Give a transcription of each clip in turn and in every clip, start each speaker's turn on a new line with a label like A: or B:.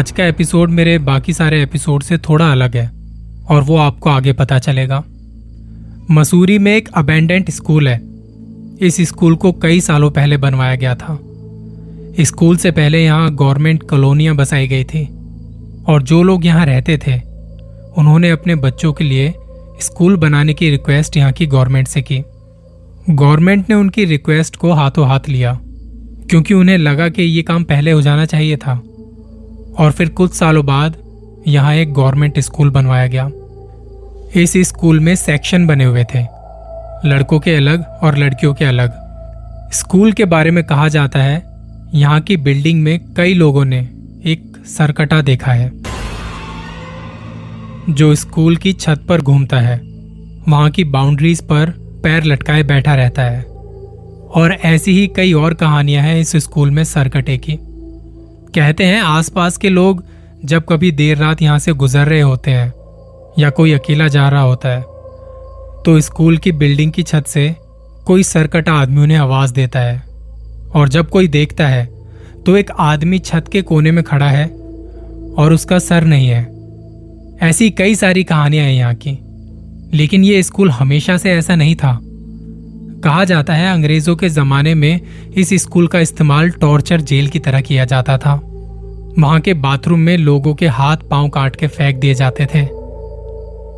A: आज का एपिसोड मेरे बाकी सारे एपिसोड से थोड़ा अलग है, और वो आपको आगे पता चलेगा। मसूरी में एक अबेंडेंट स्कूल है। इस स्कूल को कई सालों पहले बनवाया गया था। स्कूल से पहले यहाँ गवर्नमेंट कॉलोनियाँ बसाई गई थी, और जो लोग यहाँ रहते थे, उन्होंने अपने बच्चों के लिए स्कूल बनाने की रिक्वेस्ट यहाँ की गवर्नमेंट से की। गवर्नमेंट ने उनकी रिक्वेस्ट को हाथों हाथ लिया, क्योंकि उन्हें लगा कि ये काम पहले हो जाना चाहिए था। और फिर कुछ सालों बाद यहाँ एक गवर्नमेंट स्कूल बनवाया गया। इस स्कूल में सेक्शन बने हुए थे। लड़कों के अलग और लड़कियों के अलग। स्कूल के बारे में कहा जाता है, यहाँ की बिल्डिंग में कई लोगों ने एक सरकटा देखा है। जो स्कूल की छत पर घूमता है, वहाँ की बाउंड्रीज पर पैर लटकाए बैठा रहता है। और ऐसी ही कई और कहानियाँ हैं इस स्कूल में सरकटे की। कहते हैं, आसपास के लोग जब कभी देर रात यहाँ से गुजर रहे होते हैं या कोई अकेला जा रहा होता है तो स्कूल की बिल्डिंग की छत से कोई सरकटा आदमी उन्हें आवाज़ देता है। और जब कोई देखता है तो एक आदमी छत के कोने में खड़ा है और उसका सर नहीं है। ऐसी कई सारी कहानियाँ हैं यहाँ की, लेकिन ये स्कूल हमेशा से ऐसा नहीं था। कहा जाता है, अंग्रेज़ों के जमाने में इस स्कूल का इस्तेमाल टॉर्चर जेल की तरह किया जाता था। वहाँ के बाथरूम में लोगों के हाथ पाँव काट के फेंक दिए जाते थे।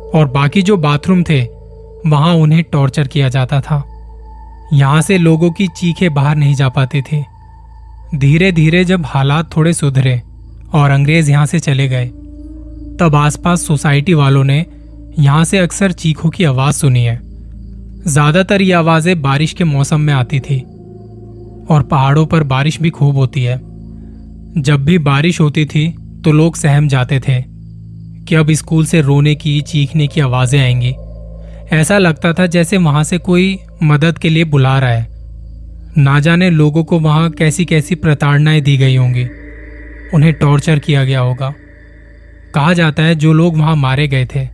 A: और बाकी जो बाथरूम थे, वहाँ उन्हें टॉर्चर किया जाता था। यहाँ से लोगों की चीखें बाहर नहीं जा पाती थी। धीरे धीरे जब हालात थोड़े सुधरे और अंग्रेज़ यहाँ से चले गए, तब आसपास सोसाइटी वालों ने यहाँ से अक्सर चीखों की आवाज़ सुनी है। ज़्यादातर ये आवाज़ें बारिश के मौसम में आती थी, और पहाड़ों पर बारिश भी खूब होती है। जब भी बारिश होती थी तो लोग सहम जाते थे कि अब स्कूल से रोने की, चीखने की आवाज़ें आएँगी। ऐसा लगता था जैसे वहाँ से कोई मदद के लिए बुला रहा है। ना जाने लोगों को वहाँ कैसी कैसी प्रताड़नाएँ दी गई होंगी। उन्हें टॉर्चर किया गया होगा। कहा जाता है जो लोग वहाँ मारे गए थे,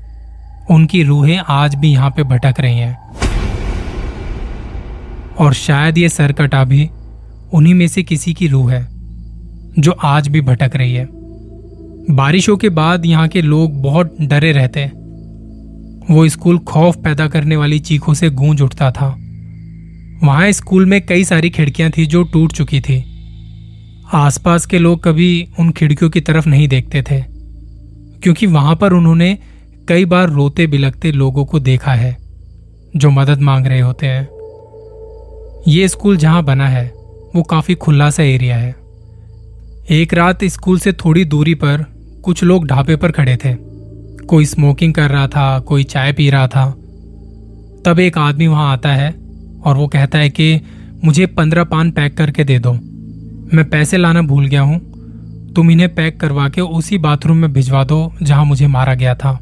A: उनकी रूहें आज भी यहाँ पे भटक रही हैं। और शायद ये सरकटा भी उन्हीं में से किसी की रूह है, जो आज भी भटक रही है। बारिशों के बाद यहाँ के लोग बहुत डरे रहते हैं। वो स्कूल खौफ पैदा करने वाली चीखों से गूंज उठता था। वहाँ स्कूल में कई सारी खिड़कियाँ थी जो टूट चुकी थी। आसपास के लोग कभी उन खिड़कियों की तरफ़ नहीं देखते थे, क्योंकि वहाँ पर उन्होंने कई बार रोते बिलकते लोगों को देखा है, जो मदद मांग रहे होते हैं। ये स्कूल जहाँ बना है, वो काफ़ी खुला सा एरिया है। एक रात स्कूल से थोड़ी दूरी पर कुछ लोग ढाबे पर खड़े थे। कोई स्मोकिंग कर रहा था, कोई चाय पी रहा था। तब एक आदमी वहाँ आता है और वो कहता है कि, मुझे पंद्रह पान पैक करके दे दो। मैं पैसे लाना भूल गया हूँ। तुम इन्हें पैक करवा के उसी बाथरूम में भिजवा दो, जहाँ मुझे मारा गया था।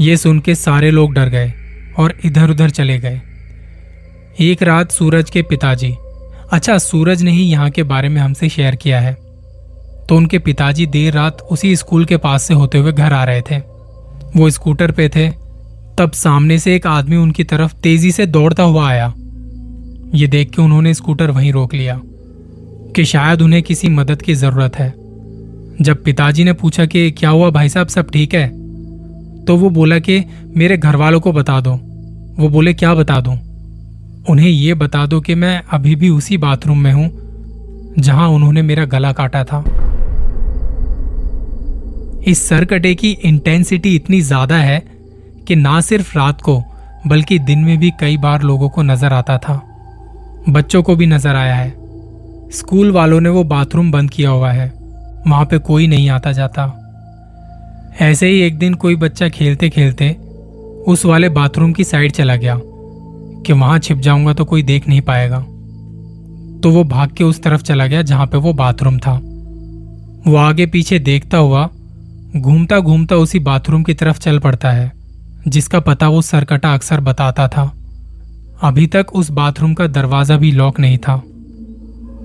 A: ये सुन के सारे लोग डर गए और इधर उधर चले गए। एक रात सूरज के पिताजी। अच्छा सूरज ने ही यहाँ के बारे में हमसे शेयर किया है। तो उनके पिताजी देर रात उसी स्कूल के पास से होते हुए घर आ रहे थे। वो स्कूटर पे थे। तब सामने से एक आदमी उनकी तरफ़ तेज़ी से दौड़ता हुआ आया। ये देख के उन्होंने स्कूटर वहीं रोक लिया, कि शायद उन्हें किसी मदद की ज़रूरत है। जब पिताजी ने पूछा कि क्या हुआ भाई साहब, सब ठीक है? तो वो बोला कि मेरे घर वालों को बता दो। वो बोले, क्या बता दूँ? उन्हें ये बता दो कि मैं अभी भी उसी बाथरूम में हूँ, जहाँ उन्होंने मेरा गला काटा था। इस सरकटे की इंटेंसिटी इतनी ज़्यादा है कि ना सिर्फ़ रात को, बल्कि दिन में भी कई बार लोगों को नज़र आता था। बच्चों को भी नज़र आया है। स्कूल वालों ने वो बाथरूम बंद किया हुआ है। वहाँ पे कोई नहीं आता जाता। ऐसे ही एक दिन कोई बच्चा खेलते खेलते उस वाले बाथरूम की साइड चला गया। कि वहाँ छिप जाऊँगा तो कोई देख नहीं पाएगा। तो वो भाग के उस तरफ़ चला गया जहाँ पे वो बाथरूम था। वो आगे पीछे देखता हुआ घूमता घूमता उसी बाथरूम की तरफ़ चल पड़ता है, जिसका पता वो सरकटा अक्सर बताता था। अभी तक उस बाथरूम का दरवाज़ा भी लॉक नहीं था।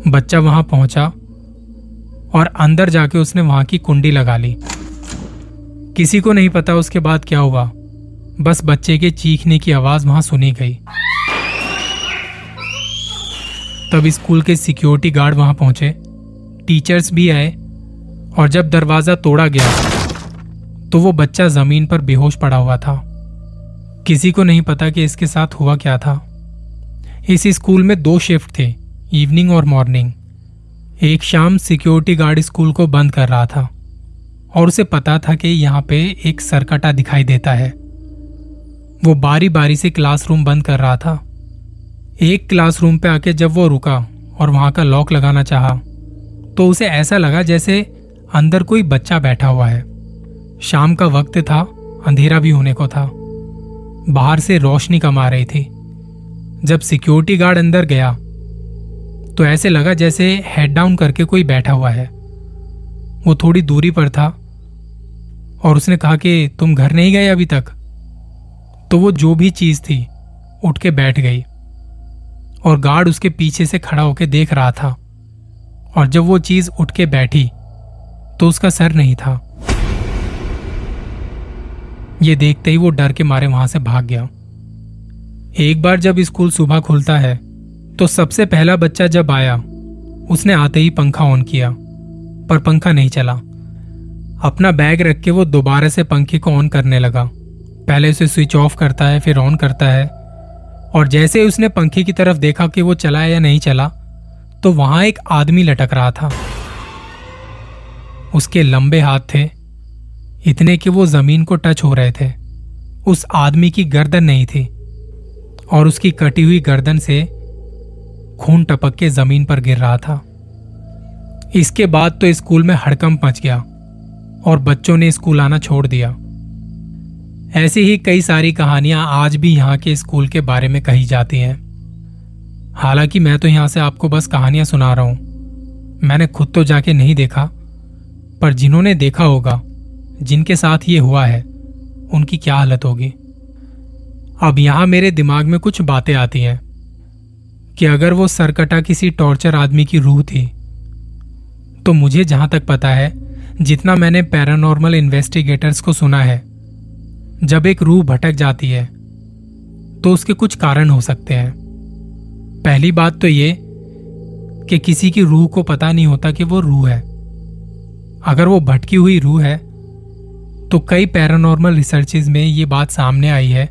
A: बच्चा वहाँ पहुँचा और अंदर जाके उसने वहाँ की कुंडी लगा ली। किसी को नहीं पता उसके बाद क्या हुआ। बस बच्चे के चीखने की आवाज़ वहाँ सुनी गई। तब स्कूल के सिक्योरिटी गार्ड वहाँ पहुँचे। टीचर्स भी आए और जब दरवाज़ा तोड़ा गया तो वो बच्चा ज़मीन पर बेहोश पड़ा हुआ था। किसी को नहीं पता कि इसके साथ हुआ क्या था। इस स्कूल में दो शिफ्ट थे, इवनिंग और मॉर्निंग। एक शाम सिक्योरिटी गार्ड स्कूल को बंद कर रहा था और उसे पता था कि यहाँ पे एक सरकटा दिखाई देता है। वो बारी बारी से क्लासरूम बंद कर रहा था। एक क्लासरूम पे आके जब वो रुका और वहाँ का लॉक लगाना चाहा तो उसे ऐसा लगा जैसे अंदर कोई बच्चा बैठा हुआ है। शाम का वक्त था, अंधेरा भी होने को था। बाहर से रोशनी कम आ रही थी। जब सिक्योरिटी गार्ड अंदर गया तो ऐसे लगा जैसे हेड डाउन करके कोई बैठा हुआ है। वो थोड़ी दूरी पर था और उसने कहा कि, तुम घर नहीं गए अभी तक? तो वो जो भी चीज़ थी, उठ के बैठ गई। और गार्ड उसके पीछे से खड़ा होकर देख रहा था। और जब वो चीज़ उठ के बैठी तो उसका सर नहीं था। ये देखते ही वो डर के मारे वहाँ से भाग गया। एक बार जब स्कूल सुबह खुलता है तो सबसे पहला बच्चा जब आया, उसने आते ही पंखा ऑन किया, पर पंखा नहीं चला। अपना बैग रख के वो दोबारा से पंखे को ऑन करने लगा। पहले उसे स्विच ऑफ़ करता है, फिर ऑन करता है और जैसे उसने पंखे की तरफ़ देखा कि वो चला या नहीं चला तो वहाँ एक आदमी लटक रहा था। उसके लंबे हाथ थे, इतने कि वो ज़मीन को टच हो रहे थे। उस आदमी की गर्दन नहीं थी और उसकी कटी हुई गर्दन से खून टपक के ज़मीन पर गिर रहा था। इसके बाद तो स्कूल में हड़कंप मच गया और बच्चों ने स्कूल आना छोड़ दिया। ऐसी ही कई सारी कहानियाँ आज भी यहाँ के स्कूल के बारे में कही जाती हैं। हालाँकि मैं तो यहाँ से आपको बस कहानियाँ सुना रहा हूँ। मैंने खुद तो जाके नहीं देखा, पर जिन्होंने देखा होगा, जिनके साथ ये हुआ है, उनकी क्या हालत होगी। अब यहाँ मेरे दिमाग में कुछ बातें आती हैं कि अगर वो सरकटा किसी टॉर्चर आदमी की रूह थी तो मुझे जहाँ तक पता है, जितना मैंने पैरानॉर्मल इन्वेस्टिगेटर्स को सुना है जब एक रूह भटक जाती है तो उसके कुछ कारण हो सकते हैं। पहली बात तो ये कि किसी की रूह को पता नहीं होता कि वो रूह है। अगर वो भटकी हुई रूह है तो कई पैरानॉर्मल रिसर्चेज में ये बात सामने आई है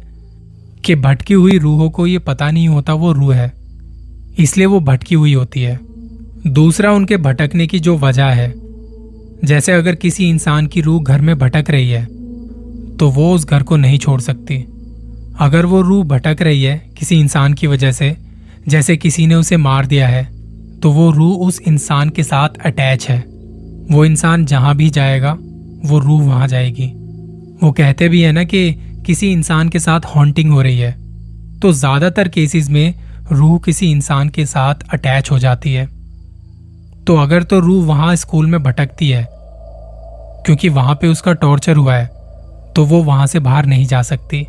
A: कि भटकी हुई रूहों को ये पता नहीं होता वो रूह है, इसलिए वो भटकी हुई होती है। दूसरा, उनके भटकने की जो वजह है, जैसे अगर किसी इंसान की रूह घर में भटक रही है तो वो उस घर को नहीं छोड़ सकती। अगर वो रूह भटक रही है किसी इंसान की वजह से, जैसे किसी ने उसे मार दिया है तो वो रूह उस इंसान के साथ अटैच है। वो इंसान जहाँ भी जाएगा, वो रूह वहाँ जाएगी। वो कहते भी है ना कि किसी इंसान के साथ हॉन्टिंग हो रही है तो ज़्यादातर केसेस में रूह किसी इंसान के साथ अटैच हो जाती है। तो अगर तो रूह वहाँ स्कूल में भटकती है, क्योंकि वहाँ पे उसका टॉर्चर हुआ है तो वो वहाँ से बाहर नहीं जा सकती।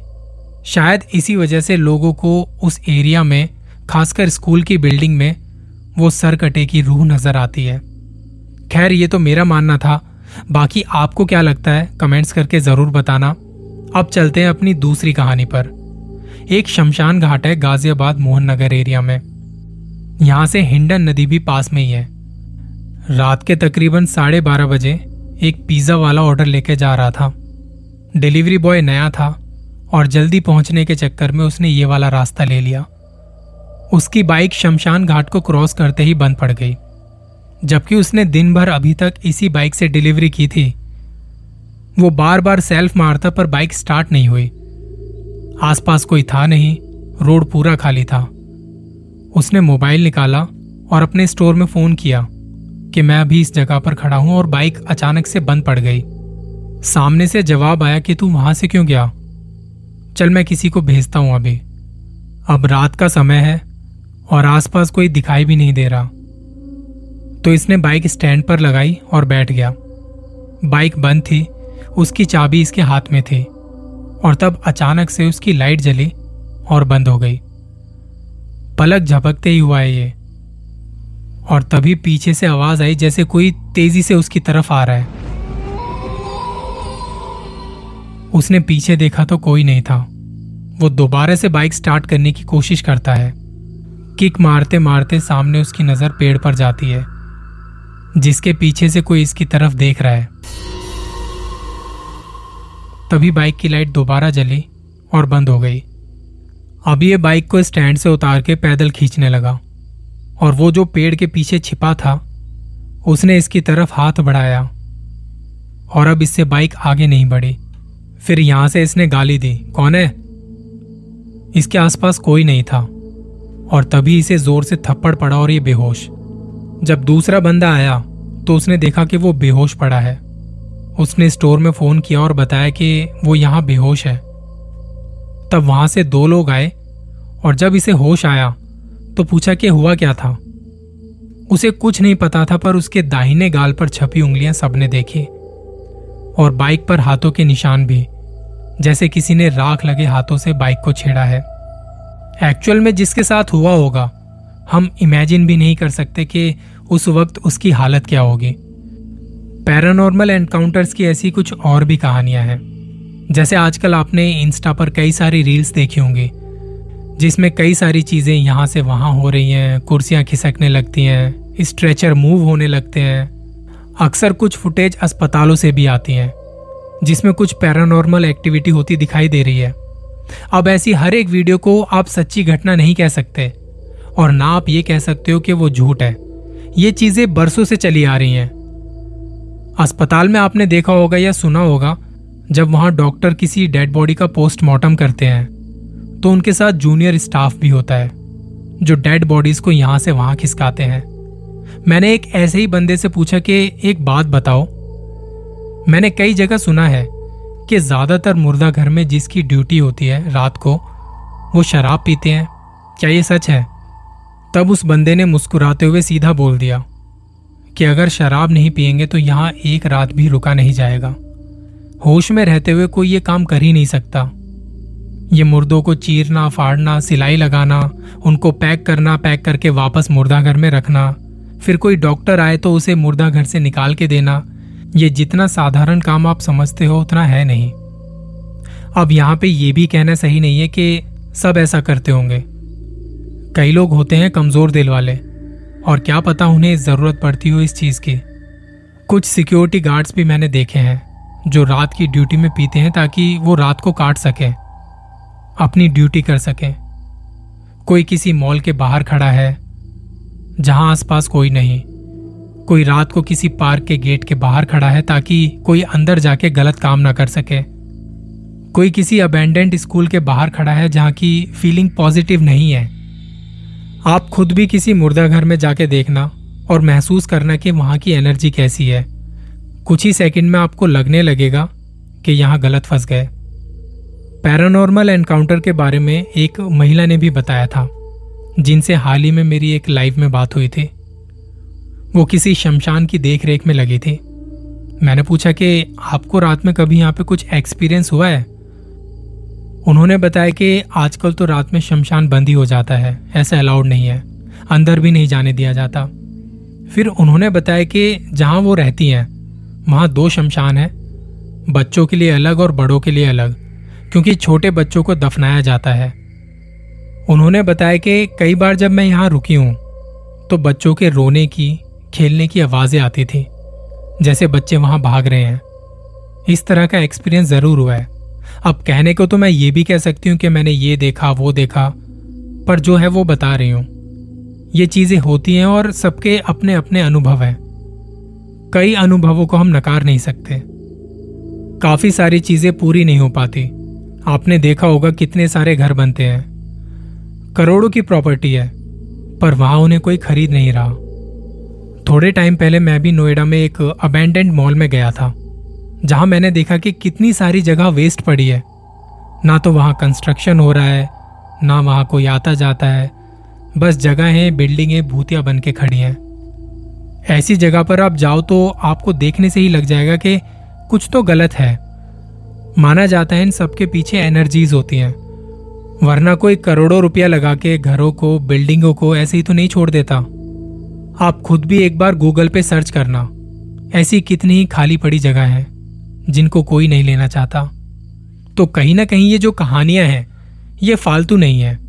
A: शायद इसी वजह से लोगों को उस एरिया में, खासकर स्कूल की बिल्डिंग में, वो सर कटे की रूह नज़र आती है। खैर, ये तो मेरा मानना था। बाकी आपको क्या लगता है? कमेंट्स करके ज़रूर बताना। अब चलते हैं अपनी दूसरी कहानी पर। एक शमशान घाट है गाजियाबाद मोहन नगर एरिया में। यहाँ से हिंडन नदी भी पास में ही है। रात के तकरीबन साढ़े बारह बजे एक पिज्जा वाला ऑर्डर लेके जा रहा था। डिलीवरी बॉय नया था और जल्दी पहुँचने के चक्कर में उसने ये वाला रास्ता ले लिया। उसकी बाइक शमशान घाट को क्रॉस करते ही बंद पड़ गई। जबकि उसने दिन भर अभी तक इसी बाइक से डिलीवरी की थी, वो बार बार सेल्फ मारता पर बाइक स्टार्ट नहीं हुई। आसपास कोई था नहीं, रोड पूरा खाली था। उसने मोबाइल निकाला और अपने स्टोर में फ़ोन किया कि मैं अभी इस जगह पर खड़ा हूँ और बाइक अचानक से बंद पड़ गई। सामने से जवाब आया कि तू वहाँ से क्यों गया? चल मैं किसी को भेजता हूँ अभी। अब रात का समय है और आसपास कोई दिखाई भी नहीं दे रहा। तो इसने बाइक स्टैंड पर लगाई और बैठ गया। बाइक बंद थी, उसकी चाबी इसके हाथ में थी और तब अचानक से उसकी लाइट जली और बंद हो गई। पलक झपकते ही हुआ है ये और तभी पीछे से आवाज़ आई जैसे कोई तेज़ी से उसकी तरफ़ आ रहा है। उसने पीछे देखा तो कोई नहीं था। वो दोबारा से बाइक स्टार्ट करने की कोशिश करता है। किक मारते मारते सामने उसकी नज़र पेड़ पर जाती है, जिसके पीछे से कोई इसकी तरफ़ देख रहा है। तभी बाइक की लाइट दोबारा जली और बंद हो गई। अब ये बाइक को स्टैंड से उतार के पैदल खींचने लगा और वो जो पेड़ के पीछे छिपा था, उसने इसकी तरफ़ हाथ बढ़ाया और अब इससे बाइक आगे नहीं बढ़ी। फिर यहाँ से इसने गाली दी। कौन है? इसके आसपास कोई नहीं था। और तभी इसे ज़ोर से थप्पड़ पड़ा और ये बेहोश। जब दूसरा बंदा आया तो उसने देखा कि वो बेहोश पड़ा है। उसने स्टोर में फ़ोन किया और बताया कि वो यहाँ बेहोश है। तब वहाँ से दो लोग आए, और जब इसे होश आया तो पूछा कि हुआ क्या था? उसे कुछ नहीं पता था, पर उसके दाहिने गाल पर छपी उंगलियाँ सबने देखी। और बाइक पर हाथों के निशान भी। जैसे किसी ने राख लगे हाथों से बाइक को छेड़ा है। एक्चुअल में जिसके साथ हुआ होगा, हम इमेजिन भी नहीं कर सकते कि उस वक्त उसकी हालत क्या होगी। पैरानॉर्मल एनकाउंटर्स की ऐसी कुछ और भी कहानियाँ हैं। जैसे आजकल आपने इंस्टा पर कई सारी रील्स देखी होंगी, जिसमें कई सारी चीज़ें यहाँ से वहाँ हो रही हैं, कुर्सियाँ खिसकने लगती हैं स्ट्रेचर मूव होने लगते हैं। अक्सर कुछ फुटेज अस्पतालों से भी आती हैं। जिसमें कुछ पैरानॉर्मल एक्टिविटी होती दिखाई दे रही है। अब ऐसी हर एक वीडियो को आप सच्ची घटना नहीं कह सकते। और ना आप ये कह सकते हो कि वो झूठ है। ये चीज़ें बरसों से चली आ रही हैं। अस्पताल में आपने देखा होगा या सुना होगा, जब वहाँ डॉक्टर किसी डेड बॉडी का पोस्टमार्टम करते हैं तो उनके साथ जूनियर स्टाफ भी होता है, जो डेड बॉडीज को यहाँ से वहाँ खिसकाते हैं। मैंने एक ऐसे ही बंदे से पूछा कि एक बात बताओ मैंने कई जगह सुना है कि ज़्यादातर मुर्दा घर में जिसकी ड्यूटी होती है रात को, वो शराब पीते हैं। क्या ये सच है? तब उस बंदे ने मुस्कुराते हुए सीधा बोल दिया कि अगर शराब नहीं पिएँगे तो यहाँ एक रात भी रुका नहीं जाएगा। होश में रहते हुए कोई ये काम कर ही नहीं सकता। ये मुर्दों को चीरना, फाड़ना, सिलाई लगाना, उनको पैक करना, पैक करके वापस मुर्दा घर में रखना, फिर कोई डॉक्टर आए तो उसे मुर्दा घर से निकाल के देना ये जितना साधारण काम आप समझते हो, उतना है नहीं। अब यहाँ पे ये भी कहना सही नहीं है कि सब ऐसा करते होंगे। कई लोग होते हैं कमज़ोर दिल वाले, और क्या पता उन्हें ज़रूरत पड़ती हो इस चीज़ की। कुछ सिक्योरिटी गार्ड्स भी मैंने देखे हैं, जो रात की ड्यूटी में पीते हैं ताकि वो रात को काट सके, अपनी ड्यूटी कर सके। कोई किसी मॉल के बाहर खड़ा है, जहाँ आसपास कोई नहीं। कोई रात को किसी पार्क के गेट के बाहर खड़ा है ताकि कोई अंदर जाके गलत काम ना कर सके। कोई किसी अबेंडेंट स्कूल के बाहर खड़ा है जहाँ की फीलिंग पॉजिटिव नहीं है। आप खुद भी किसी मुर्दा घर में जाके देखना और महसूस करना कि वहाँ की एनर्जी कैसी है। कुछ ही सेकंड में आपको लगने लगेगा कि यहाँ गलत फंस गए। पैरानॉर्मल एनकाउंटर के बारे में एक महिला ने भी बताया था, जिनसे हाल ही में मेरी एक लाइव में बात हुई थी। वो किसी शमशान की देख रेख में लगी थी। मैंने पूछा कि, आपको रात में कभी यहाँ पे कुछ एक्सपीरियंस हुआ है? उन्होंने बताया कि, आजकल तो रात में शमशान बंद ही हो जाता है, ऐसा अलाउड नहीं है, अंदर भी नहीं जाने दिया जाता। फिर उन्होंने बताया कि, जहाँ वो रहती हैं, वहाँ दो शमशान हैं, बच्चों के लिए अलग और बड़ों के लिए अलग, क्योंकि छोटे बच्चों को दफनाया जाता है। उन्होंने बताया कि, कई बार जब मैं यहाँ रुकी हूँ तो बच्चों के रोने की खेलने की आवाज़ें आती थी, जैसे बच्चे वहाँ भाग रहे हैं। इस तरह का एक्सपीरियंस ज़रूर हुआ है। अब कहने को तो मैं ये भी कह सकती हूँ कि मैंने ये देखा, वो देखा, पर जो है वो बता रही हूँ। ये चीज़ें होती हैं और सबके अपने अपने अनुभव हैं। कई अनुभवों को हम नकार नहीं सकते। काफ़ी सारी चीज़ें पूरी नहीं हो पाती। आपने देखा होगा कितने सारे घर बनते हैं। करोड़ों की प्रॉपर्टी है, पर वहाँ उन्हें कोई खरीद नहीं रहा। थोड़े टाइम पहले मैं भी नोएडा में एक अबेंडेंट मॉल में गया था, जहाँ मैंने देखा कि कितनी सारी जगह वेस्ट पड़ी है। ना तो वहाँ कंस्ट्रक्शन हो रहा है, ना वहाँ कोई आता जाता है। बस जगह जगहें बिल्डिंगें भूतिया बन के खड़ी हैं। ऐसी जगह पर आप जाओ तो आपको देखने से ही लग जाएगा कि कुछ तो गलत है। माना जाता है इन सबके पीछे एनर्जीज होती हैं, वरना कोई करोड़ों रुपया लगा के घरों को बिल्डिंगों को ऐसे ही तो नहीं छोड़ देता। आप खुद भी एक बार गूगल पे सर्च करना। ऐसी कितनी ही खाली पड़ी जगह है, जिनको कोई नहीं लेना चाहता। तो कहीं ना कहीं ये जो कहानियाँ हैं, ये फालतू नहीं है,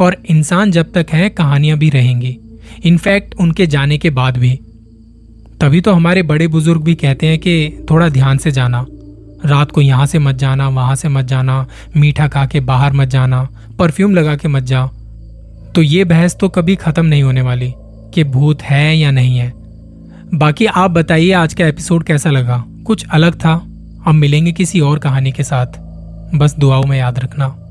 A: और इंसान जब तक है, कहानियाँ भी रहेंगी। इनफैक्ट उनके जाने के बाद भी। तभी तो हमारे बड़े बुज़ुर्ग भी कहते हैं कि थोड़ा ध्यान से जाना। रात को यहाँ से मत जाना, वहाँ से मत जाना, मीठा खा के बाहर मत जाना, परफ्यूम लगा के मत जा। तो ये बहस तो कभी खत्म नहीं होने वाली। कि भूत है या नहीं है। बाकी आप बताइए आज का एपिसोड कैसा लगा। कुछ अलग था। हम मिलेंगे किसी और कहानी के साथ। बस दुआओं में याद रखना।